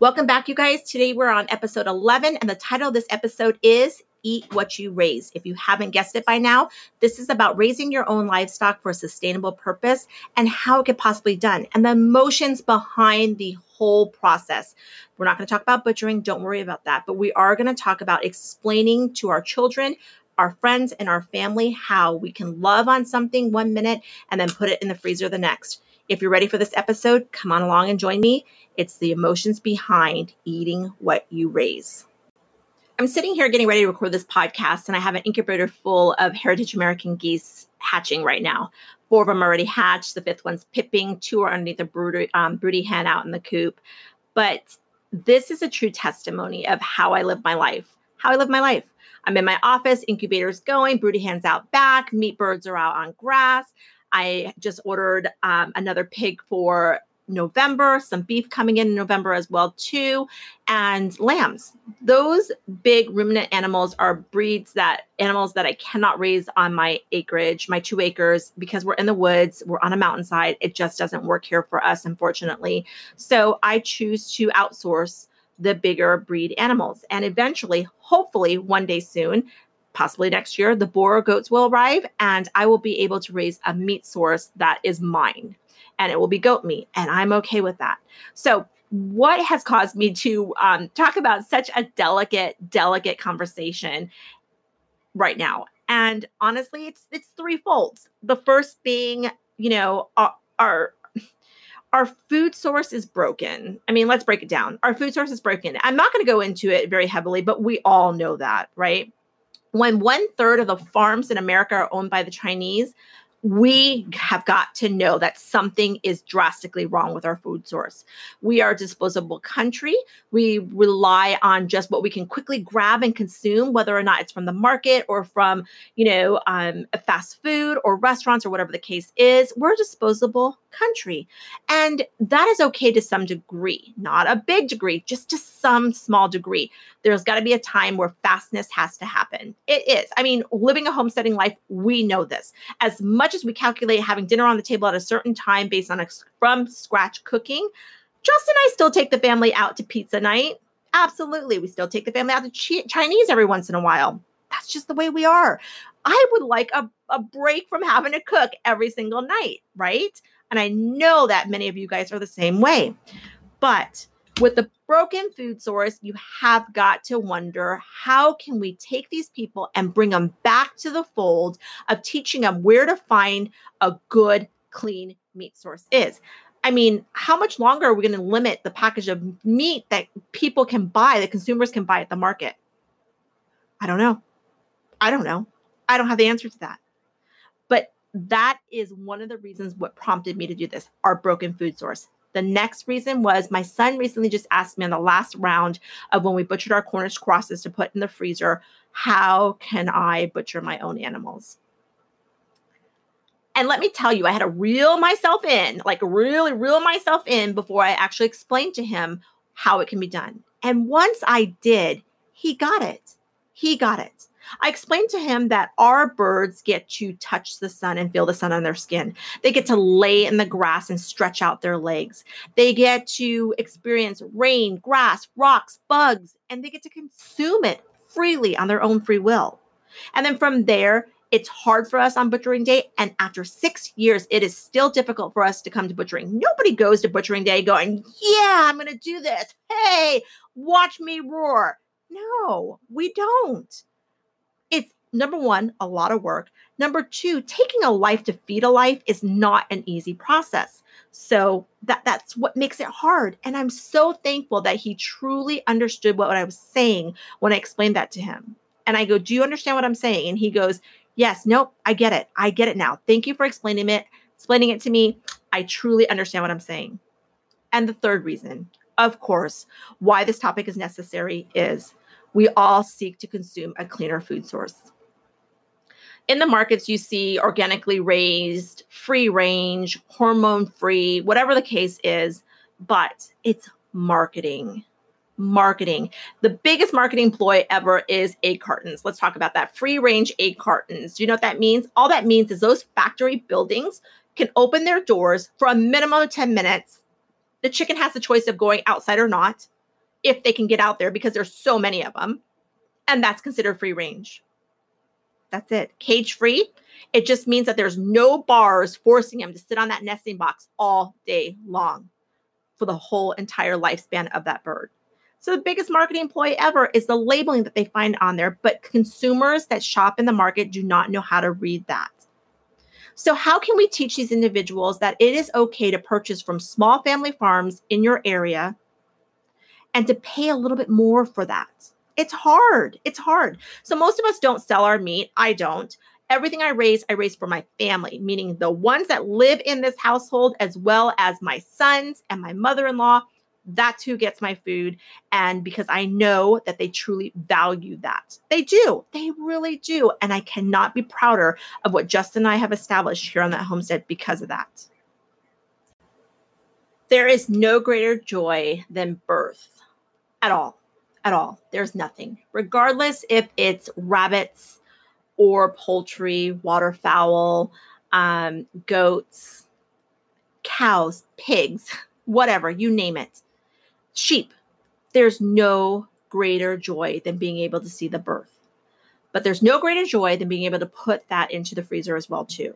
Welcome back, you guys. Today we're on episode 11, and the title of this episode is Eat What You Raise. If you haven't guessed it by now, this is about raising your own livestock for a sustainable purpose and how it could possibly be done and the emotions behind the whole process. We're not going to talk about butchering, don't worry about that, but we are going to talk about explaining to our children, our friends, and our family how we can love on something one minute and then put it in the freezer the next. If you're ready for this episode, come on along and join me. It's the emotions behind eating what you raise. I'm sitting here getting ready to record this podcast, and I have an incubator full of Heritage American geese hatching right now. Four of them already hatched. The fifth one's pipping. Two are underneath the broody, um, broody hen out in the coop. But this is a true testimony of how I live my life. How I live my life. I'm in my office, incubators going, broody hens out back, meat birds are out on grass. I just ordered um, another pig for November, some beef coming in, in November as well too, and lambs. Those big ruminant animals are breeds that animals that I cannot raise on my acreage, my 2 acres because we're in the woods, we're on a mountainside. It just doesn't work here for us unfortunately. So I choose to outsource the bigger breed animals and eventually hopefully one day soon possibly next year, the Boer goats will arrive and I will be able to raise a meat source that is mine and it will be goat meat. And I'm okay with that. So, what has caused me to um, talk about such a delicate, delicate conversation right now? And honestly, it's it's threefold. The first being, you know, our, our our food source is broken. I mean, let's break it down. Our food source is broken. I'm not going to go into it very heavily, but we all know that, right? When one third of the farms in America are owned by the Chinese, we have got to know that something is drastically wrong with our food source. We are a disposable country. We rely on just what we can quickly grab and consume, whether or not it's from the market or from, you know, um, fast food or restaurants or whatever the case is. We're a disposable country. And that is okay to some degree, not a big degree, just to some small degree. There's got to be a time where fastness has to happen. It is. I mean, living a homesteading life, we know this. As much as we calculate having dinner on the table at a certain time based on a from scratch cooking, Justin and I still take the family out to pizza night. Absolutely. We still take the family out to Ch- Chinese every once in a while. That's just the way we are. I would like a, a break from having to cook every single night, right? And I know that many of you guys are the same way. But with the broken food source, you have got to wonder how can we take these people and bring them back to the fold of teaching them where to find a good, clean meat source is. I mean, how much longer are we going to limit the package of meat that people can buy, that consumers can buy at the market? I don't know. I don't know. I don't have the answer to that. That is one of the reasons what prompted me to do this our broken food source. The next reason was my son recently just asked me on the last round of when we butchered our Cornish crosses to put in the freezer, how can I butcher my own animals? And let me tell you, I had to reel myself in, like really reel myself in before I actually explained to him how it can be done. And once I did, he got it. He got it. I explained to him that our birds get to touch the sun and feel the sun on their skin. They get to lay in the grass and stretch out their legs. They get to experience rain, grass, rocks, bugs, and they get to consume it freely on their own free will. And then from there, it's hard for us on butchering day. And after six years, it is still difficult for us to come to butchering. Nobody goes to butchering day going, Yeah, I'm going to do this. Hey, watch me roar. No, we don't number one, a lot of work. Number two, taking a life to feed a life is not an easy process. So that that's what makes it hard. And I'm so thankful that he truly understood what, what I was saying when I explained that to him. And I go, Do you understand what I'm saying? And he goes, Yes, nope, I get it. I get it now. Thank you for explaining it, explaining it to me. I truly understand what I'm saying. And the third reason, of course, why this topic is necessary is we all seek to consume a cleaner food source. In the markets, you see organically raised, free range, hormone free, whatever the case is, but it's marketing. Marketing. The biggest marketing ploy ever is egg cartons. Let's talk about that. Free range egg cartons. Do you know what that means? All that means is those factory buildings can open their doors for a minimum of 10 minutes. The chicken has the choice of going outside or not if they can get out there because there's so many of them. And that's considered free range. That's it. Cage free. It just means that there's no bars forcing them to sit on that nesting box all day long for the whole entire lifespan of that bird. So the biggest marketing ploy ever is the labeling that they find on there, but consumers that shop in the market do not know how to read that. So, how can we teach these individuals that it is okay to purchase from small family farms in your area and to pay a little bit more for that? It's hard. It's hard. So, most of us don't sell our meat. I don't. Everything I raise, I raise for my family, meaning the ones that live in this household, as well as my sons and my mother in law that's who gets my food. And because I know that they truly value that. They do. They really do. And I cannot be prouder of what Justin and I have established here on that homestead because of that. There is no greater joy than birth at all. At all. There's nothing. Regardless if it's rabbits or poultry, waterfowl, um, goats, cows, pigs, whatever, you name it sheep, there's no greater joy than being able to see the birth. But there's no greater joy than being able to put that into the freezer as well too.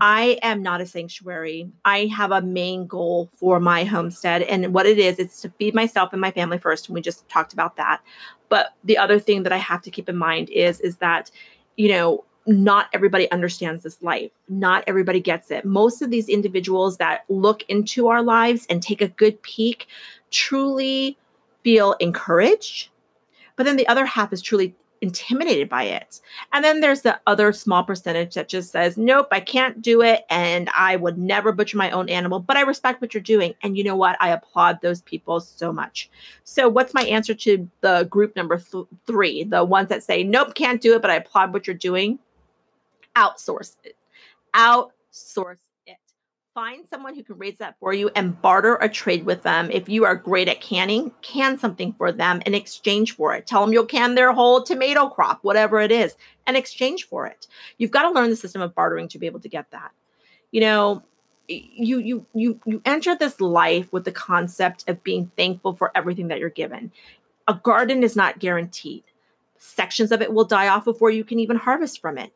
I am not a sanctuary. I have a main goal for my homestead and what it is it's to feed myself and my family first and we just talked about that. But the other thing that I have to keep in mind is is that you know not everybody understands this life. Not everybody gets it. Most of these individuals that look into our lives and take a good peek truly feel encouraged, but then the other half is truly intimidated by it. And then there's the other small percentage that just says, nope, I can't do it. And I would never butcher my own animal, but I respect what you're doing. And you know what? I applaud those people so much. So, what's my answer to the group number th- three, the ones that say, nope, can't do it, but I applaud what you're doing? Outsource it. Outsource find someone who can raise that for you and barter a trade with them. If you are great at canning, can something for them in exchange for it. Tell them you'll can their whole tomato crop, whatever it is, and exchange for it. You've got to learn the system of bartering to be able to get that. You know, you you you you enter this life with the concept of being thankful for everything that you're given. A garden is not guaranteed. Sections of it will die off before you can even harvest from it.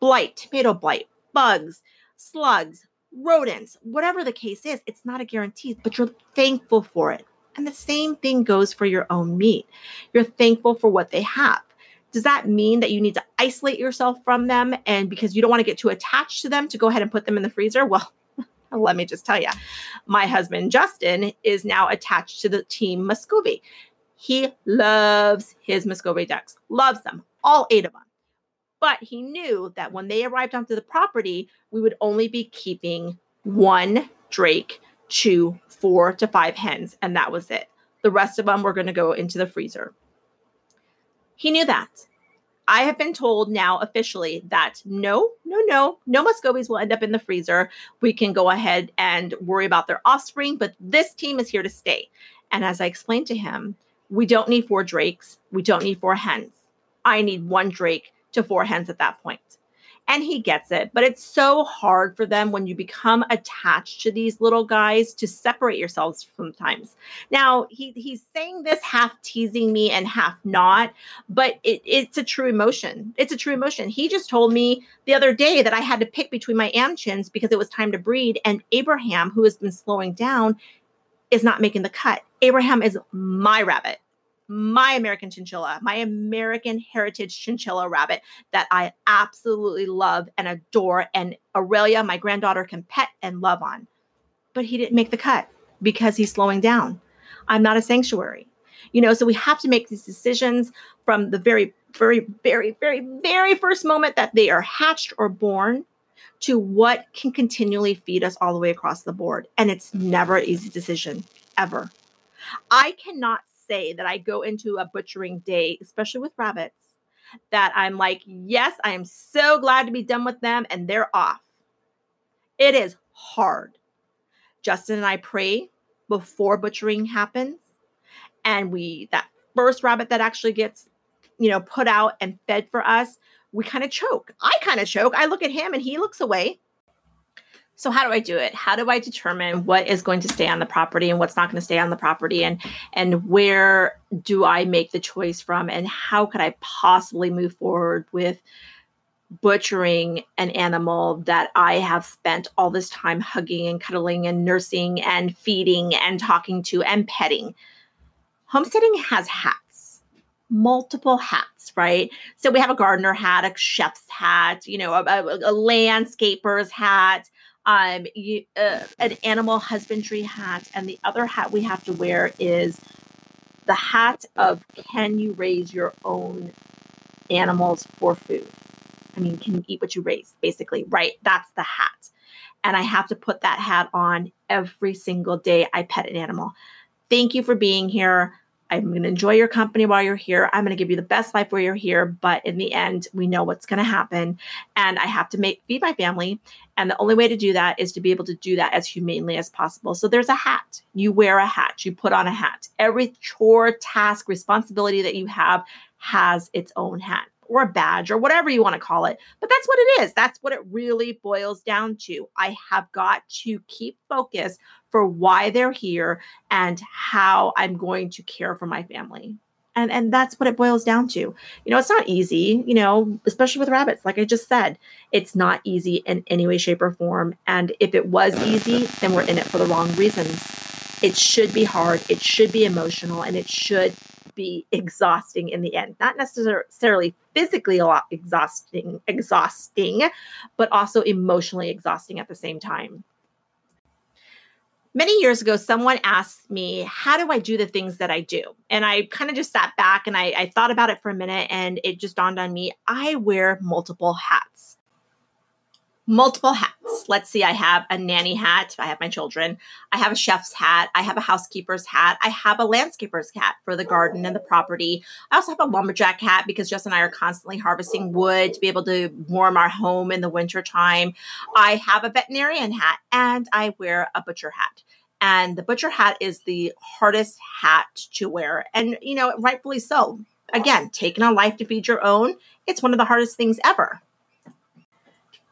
Blight, tomato blight, bugs, slugs, rodents, whatever the case is, it's not a guarantee, but you're thankful for it. And the same thing goes for your own meat. You're thankful for what they have. Does that mean that you need to isolate yourself from them and because you don't want to get too attached to them to go ahead and put them in the freezer? Well, let me just tell you, my husband Justin is now attached to the team Muscovy. He loves his Muscovy ducks, loves them, all eight of them. But he knew that when they arrived onto the property, we would only be keeping one drake to four to five hens, and that was it. The rest of them were going to go into the freezer. He knew that. I have been told now officially that no, no, no, no Muscovies will end up in the freezer. We can go ahead and worry about their offspring, but this team is here to stay. And as I explained to him, we don't need four drakes. We don't need four hens. I need one drake to four hens at that point. And he gets it, but it's so hard for them when you become attached to these little guys to separate yourselves sometimes. Now, he, he's saying this half teasing me and half not, but it, it's a true emotion. It's a true emotion. He just told me the other day that I had to pick between my Amchins because it was time to breed, and Abraham, who has been slowing down, is not making the cut. Abraham is my rabbit my American chinchilla, my American heritage chinchilla rabbit that I absolutely love and adore. And Aurelia, my granddaughter, can pet and love on. But he didn't make the cut because he's slowing down. I'm not a sanctuary. You know, so we have to make these decisions from the very, very, very, very, very first moment that they are hatched or born to what can continually feed us all the way across the board. And it's never an easy decision, ever. I cannot say that I go into a butchering day, especially with rabbits, that I'm like, yes, I am so glad to be done with them and they're off. It is hard. Justin and I pray before butchering happens. And we, that first rabbit that actually gets, you know, put out and fed for us, we kind of choke. I kind of choke. I look at him and he looks away. So how do I do it? How do I determine what is going to stay on the property and what's not going to stay on the property and and where do I make the choice from and how could I possibly move forward with butchering an animal that I have spent all this time hugging and cuddling and nursing and feeding and talking to and petting. Homesteading has hats, multiple hats, right? So we have a gardener hat, a chef's hat, you know, a, a, a landscaper's hat, um, you, uh, an animal husbandry hat, and the other hat we have to wear is the hat of can you raise your own animals for food? I mean, can you eat what you raise, basically, right? That's the hat. And I have to put that hat on every single day I pet an animal. Thank you for being here. I'm going to enjoy your company while you're here. I'm going to give you the best life while you're here. But in the end, we know what's going to happen. And I have to make feed my family. And the only way to do that is to be able to do that as humanely as possible. So there's a hat. You wear a hat. You put on a hat. Every chore, task, responsibility that you have has its own hat or a badge or whatever you want to call it. But that's what it is. That's what it really boils down to. I have got to keep focus for why they're here and how I'm going to care for my family. And and that's what it boils down to. You know, it's not easy, you know, especially with rabbits. Like I just said, it's not easy in any way shape or form. And if it was easy, then we're in it for the wrong reasons. It should be hard, it should be emotional, and it should be exhausting in the end. Not necessarily physically a lot exhausting, exhausting, but also emotionally exhausting at the same time. Many years ago, someone asked me, How do I do the things that I do? And I kind of just sat back and I, I thought about it for a minute and it just dawned on me I wear multiple hats multiple hats. Let's see, I have a nanny hat. I have my children. I have a chef's hat. I have a housekeeper's hat. I have a landscaper's hat for the garden and the property. I also have a lumberjack hat because Jess and I are constantly harvesting wood to be able to warm our home in the winter time. I have a veterinarian hat and I wear a butcher hat. And the butcher hat is the hardest hat to wear. And, you know, rightfully so. Again, taking a life to feed your own, it's one of the hardest things ever.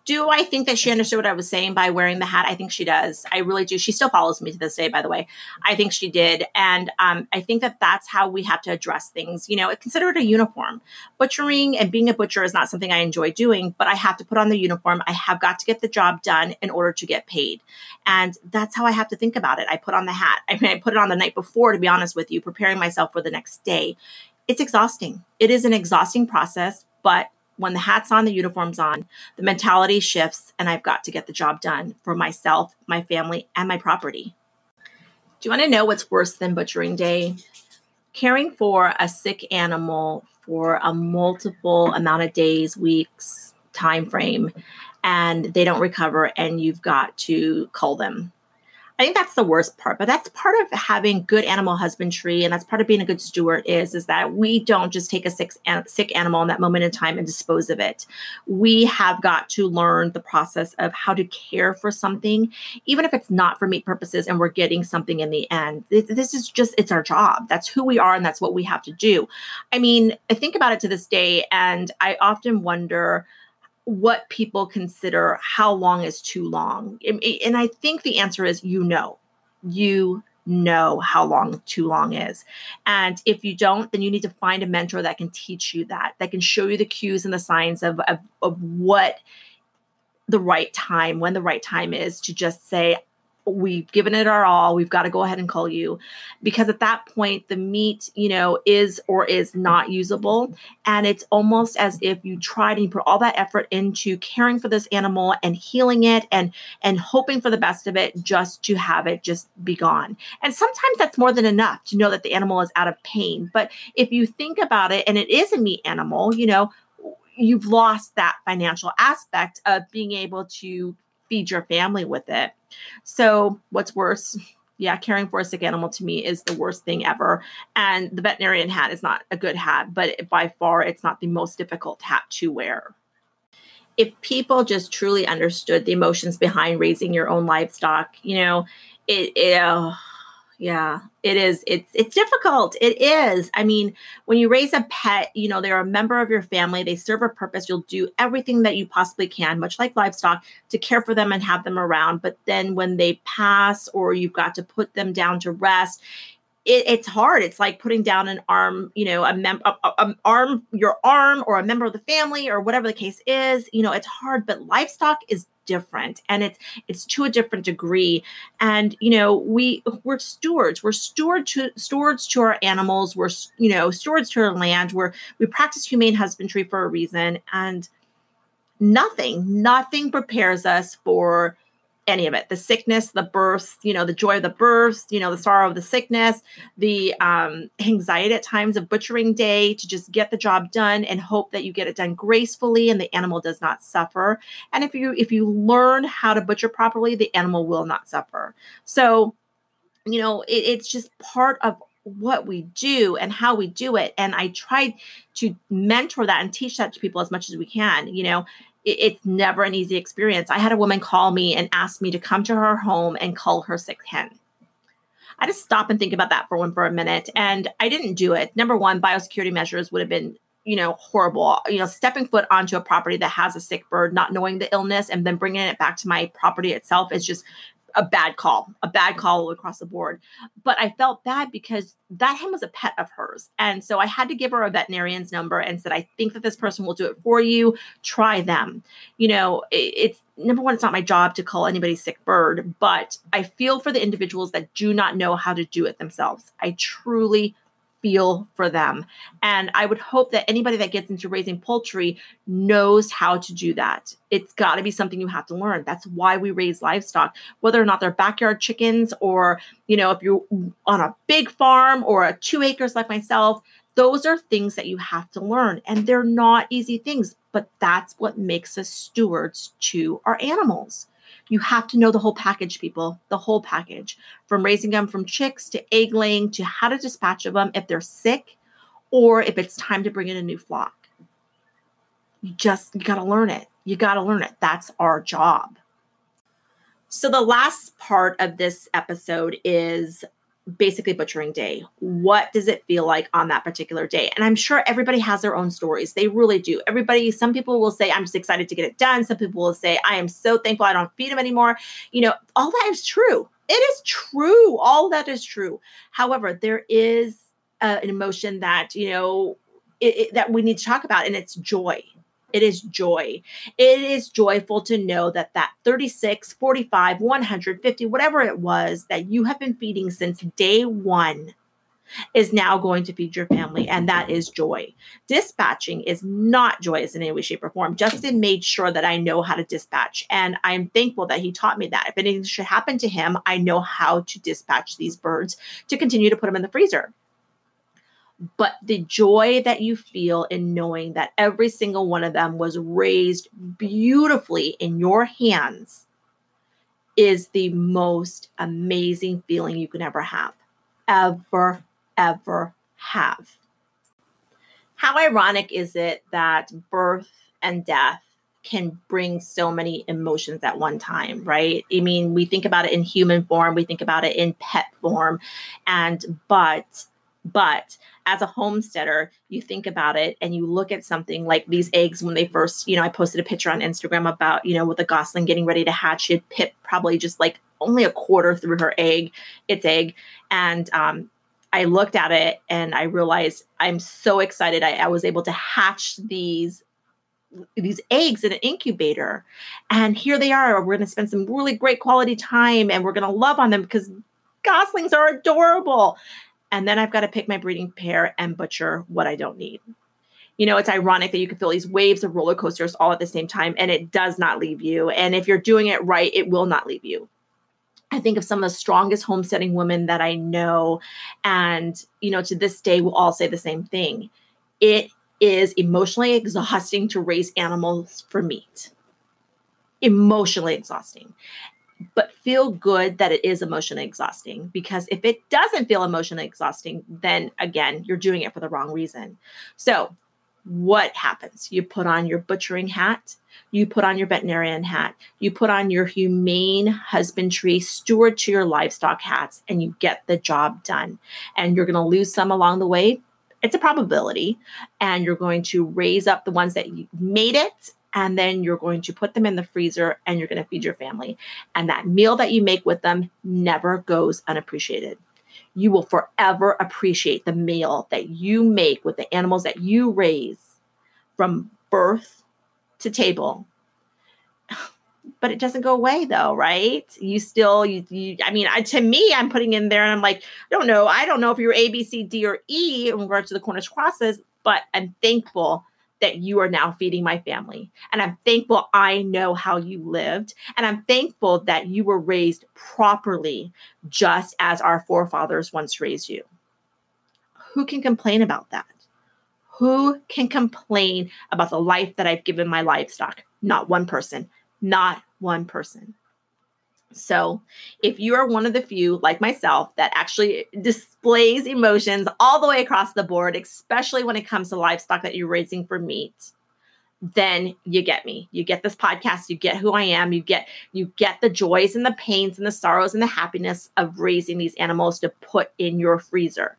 Do I think that she understood what I was saying by wearing the hat? I think she does. I really do. She still follows me to this day, by the way. I think she did. And um, I think that that's how we have to address things. You know, consider it a uniform. Butchering and being a butcher is not something I enjoy doing, but I have to put on the uniform. I have got to get the job done in order to get paid. And that's how I have to think about it. I put on the hat. I mean, I put it on the night before, to be honest with you, preparing myself for the next day. It's exhausting. It is an exhausting process, but when the hat's on, the uniform's on, the mentality shifts, and I've got to get the job done for myself, my family, and my property. Do you want to know what's worse than butchering day? Caring for a sick animal for a multiple amount of days, weeks, time frame, and they don't recover, and you've got to cull them. I think that's the worst part, but that's part of having good animal husbandry, and that's part of being a good steward. Is is that we don't just take a sick sick animal in that moment in time and dispose of it. We have got to learn the process of how to care for something, even if it's not for meat purposes, and we're getting something in the end. This is just it's our job. That's who we are, and that's what we have to do. I mean, I think about it to this day, and I often wonder what people consider how long is too long. And I think the answer is you know. You know how long too long is. And if you don't, then you need to find a mentor that can teach you that, that can show you the cues and the signs of, of, of what the right time, when the right time is to just say, we've given it our all we've got to go ahead and call you. Because at that point the meat you know is or is not usable. And it's almost as if you tried and you put all that effort into caring for this animal and healing it and and hoping for the best of it just to have it just be gone. And sometimes that's more than enough to know that the animal is out of pain. But if you think about it and it is a meat animal you know you've lost that financial aspect of being able to feed your family with it. So, what's worse? Yeah, caring for a sick animal to me is the worst thing ever. And the veterinarian hat is not a good hat, but by far it's not the most difficult hat to wear. If people just truly understood the emotions behind raising your own livestock, you know, it, it uh, yeah, it is. It's it's difficult. It is. I mean, when you raise a pet, you know, they're a member of your family. They serve a purpose. You'll do everything that you possibly can, much like livestock, to care for them and have them around. But then when they pass or you've got to put them down to rest, it, it's hard. It's like putting down an arm, you know, a mem a, a, arm, your arm, or a member of the family, or whatever the case is. You know, it's hard. But livestock is different, and it's it's to a different degree. And you know, we we're stewards. We're steward to stewards to our animals. We're you know stewards to our land. We're we practice humane husbandry for a reason, and nothing, nothing prepares us for any of it. The sickness the birth you know the joy of the birth you know the sorrow of the sickness the um, anxiety at times of butchering day to just get the job done and hope that you get it done gracefully and the animal does not suffer. And if you if you learn how to butcher properly the animal will not suffer. So you know it, it's just part of what we do and how we do it. And i try to mentor that and teach that to people as much as we can you know it's never an easy experience. I had a woman call me and ask me to come to her home and cull her sick hen. I just stop and think about that for one for a minute, and I didn't do it. Number one, biosecurity measures would have been, you know, horrible. You know, stepping foot onto a property that has a sick bird, not knowing the illness, and then bringing it back to my property itself is just a bad call, a bad mm-hmm. call across the board. But I felt bad because that hen was a pet of hers. And so I had to give her a veterinarian's number and said, I think that this person will do it for you. Try them. You know, it's number one, it's not my job to call anybody sick bird, but I feel for the individuals that do not know how to do it themselves. I truly feel for them. And I would hope that anybody that gets into raising poultry knows how to do that. It's got to be something you have to learn. That's why we raise livestock, whether or not they're backyard chickens or, you know, if you're on a big farm or a two acres like myself, those are things that you have to learn. And they're not easy things, but that's what makes us stewards to our animals. You have to know the whole package, people, the whole package from raising them from chicks to egg laying to how to dispatch of them if they're sick or if it's time to bring in a new flock. You just, you got to learn it. You got to learn it. That's our job. So, the last part of this episode is basically butchering day. What does it feel like on that particular day? And I'm sure everybody has their own stories. They really do. Everybody, some people will say, I'm just excited to get it done. Some people will say, I am so thankful I don't feed them anymore. You know, all that is true. It is true. All that is true. However, there is uh, an emotion that, you know, it, it, that we need to talk about, and it's joy. It is joy. It is joyful to know that that 36, 45, 150, whatever it was that you have been feeding since day one is now going to feed your family, and that is joy. Dispatching is not joyous in any way, shape, or form. Justin made sure that I know how to dispatch, and I'm thankful that he taught me that. If anything should happen to him, I know how to dispatch these birds to continue to put them in the freezer but the joy that you feel in knowing that every single one of them was raised beautifully in your hands is the most amazing feeling you can ever have. Ever, ever have. How ironic is it that birth and death can bring so many emotions at one time, right? I mean, we think about it in human form, we think about it in pet form, and but but as a homesteader, you think about it and you look at something like these eggs when they first, you know, I posted a picture on Instagram about, you know, with a gosling getting ready to hatch. Had pit probably just like only a quarter through her egg, its egg. And um, I looked at it and I realized I'm so excited. I, I was able to hatch these these eggs in an incubator. And here they are. We're going to spend some really great quality time and we're going to love on them because goslings are adorable and then I've got to pick my breeding pair and butcher what I don't need. You know, it's ironic that you can feel these waves of roller coasters all at the same time, and it does not leave you. And if you're doing it right, it will not leave you. I think of some of the strongest homesteading women that I know, and you know, to this day, will all say the same thing. It is emotionally exhausting to raise animals for meat. Emotionally exhausting but feel good that it is emotionally exhausting because if it doesn't feel emotionally exhausting then again you're doing it for the wrong reason so what happens? You put on your butchering hat, you put on your veterinarian hat, you put on your humane husbandry steward to your livestock hats, and you get the job done. And you're going to lose some along the way. It's a probability. And you're going to raise up the ones that you made it. And then you're going to put them in the freezer and you're going to feed your family. And that meal that you make with them never goes unappreciated you will forever appreciate the meal that you make with the animals that you raise from birth to table. But it doesn't go away though, right? You still, you, you I mean, I, to me, I'm putting in there and I'm like, I don't know. I don't know if you're A, B, C, D, or E in regards to the Cornish crosses, but I'm thankful that you are now feeding my family. And I'm thankful I know how you lived. And I'm thankful that you were raised properly, just as our forefathers once raised you. Who can complain about that? Who can complain about the life that I've given my livestock? Not one person. Not one person. So, if you are one of the few, like myself, that actually displays emotions all the way across the board, especially when it comes to livestock that you're raising for meat, then you get me. You get this podcast, you get who I am, you get you get the joys and the pains and the sorrows and the happiness of raising these animals to put in your freezer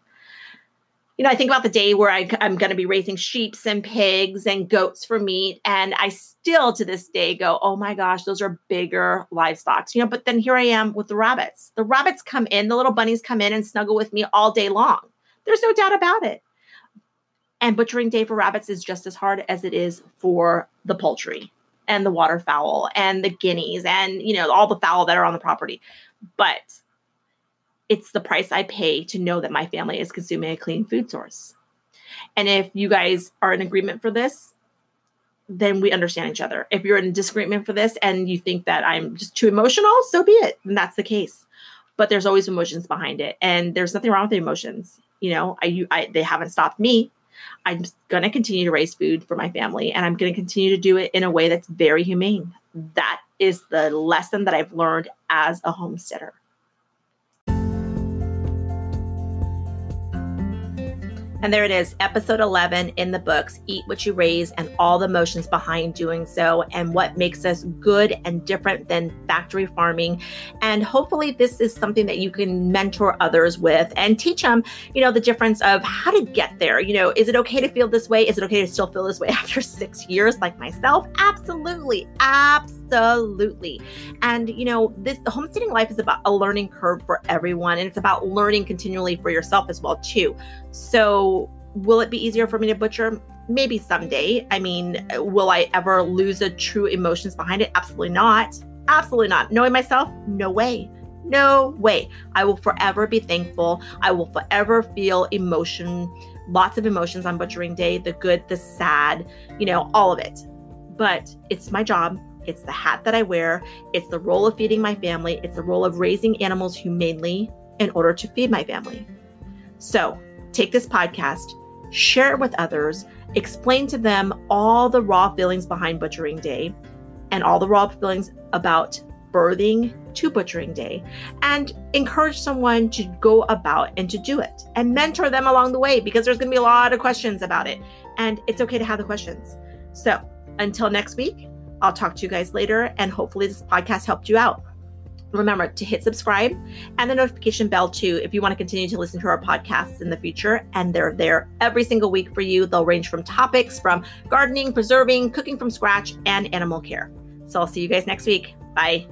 you know, I think about the day where I, am going to be raising sheep and pigs and goats for meat. And I still to this day go, oh my gosh, those are bigger livestock. You know, but then here I am with the rabbits. The rabbits come in, the little bunnies come in and snuggle with me all day long. There's no doubt about it. And butchering day for rabbits is just as hard as it is for the poultry and the waterfowl and the guineas and, you know, all the fowl that are on the property. But it's the price I pay to know that my family is consuming a clean food source. And if you guys are in agreement for this, then we understand each other. If you're in disagreement for this and you think that I'm just too emotional, so be it. And that's the case. But there's always emotions behind it. And there's nothing wrong with the emotions. You know, I, you, I they haven't stopped me. I'm going to continue to raise food for my family and I'm going to continue to do it in a way that's very humane. That is the lesson that I've learned as a homesteader. And there it is, episode 11 in the books Eat What You Raise and all the Motions behind doing so, and what makes us good and different than factory farming. And hopefully, this is something that you can mentor others with and teach them, you know, the difference of how to get there. You know, is it okay to feel this way? Is it okay to still feel this way after six years, like myself? Absolutely. Absolutely. And, you know, this homesteading life is about a learning curve for everyone, and it's about learning continually for yourself as well, too. Will it be easier for me to butcher? Maybe someday. I mean, will I ever lose the true emotions behind it? Absolutely not. Absolutely not. Knowing myself, no way. No way. I will forever be thankful. I will forever feel emotion, lots of emotions on butchering day the good, the sad, you know, all of it. But it's my job. It's the hat that I wear. It's the role of feeding my family. It's the role of raising animals humanely in order to feed my family. So, take this podcast, share it with others, explain to them all the raw feelings behind Butchering Day and all the raw feelings about birthing to Butchering Day, and encourage someone to go about and to do it and mentor them along the way because there's going to be a lot of questions about it. And it's okay to have the questions. So until next week, I'll talk to you guys later, and hopefully, this podcast helped you out remember to hit subscribe and the notification bell too if you want to continue to listen to our podcasts in the future and they're there every single week for you. They'll range from topics from gardening preserving cooking from scratch and animal care. So i'll see you guys next week. Bye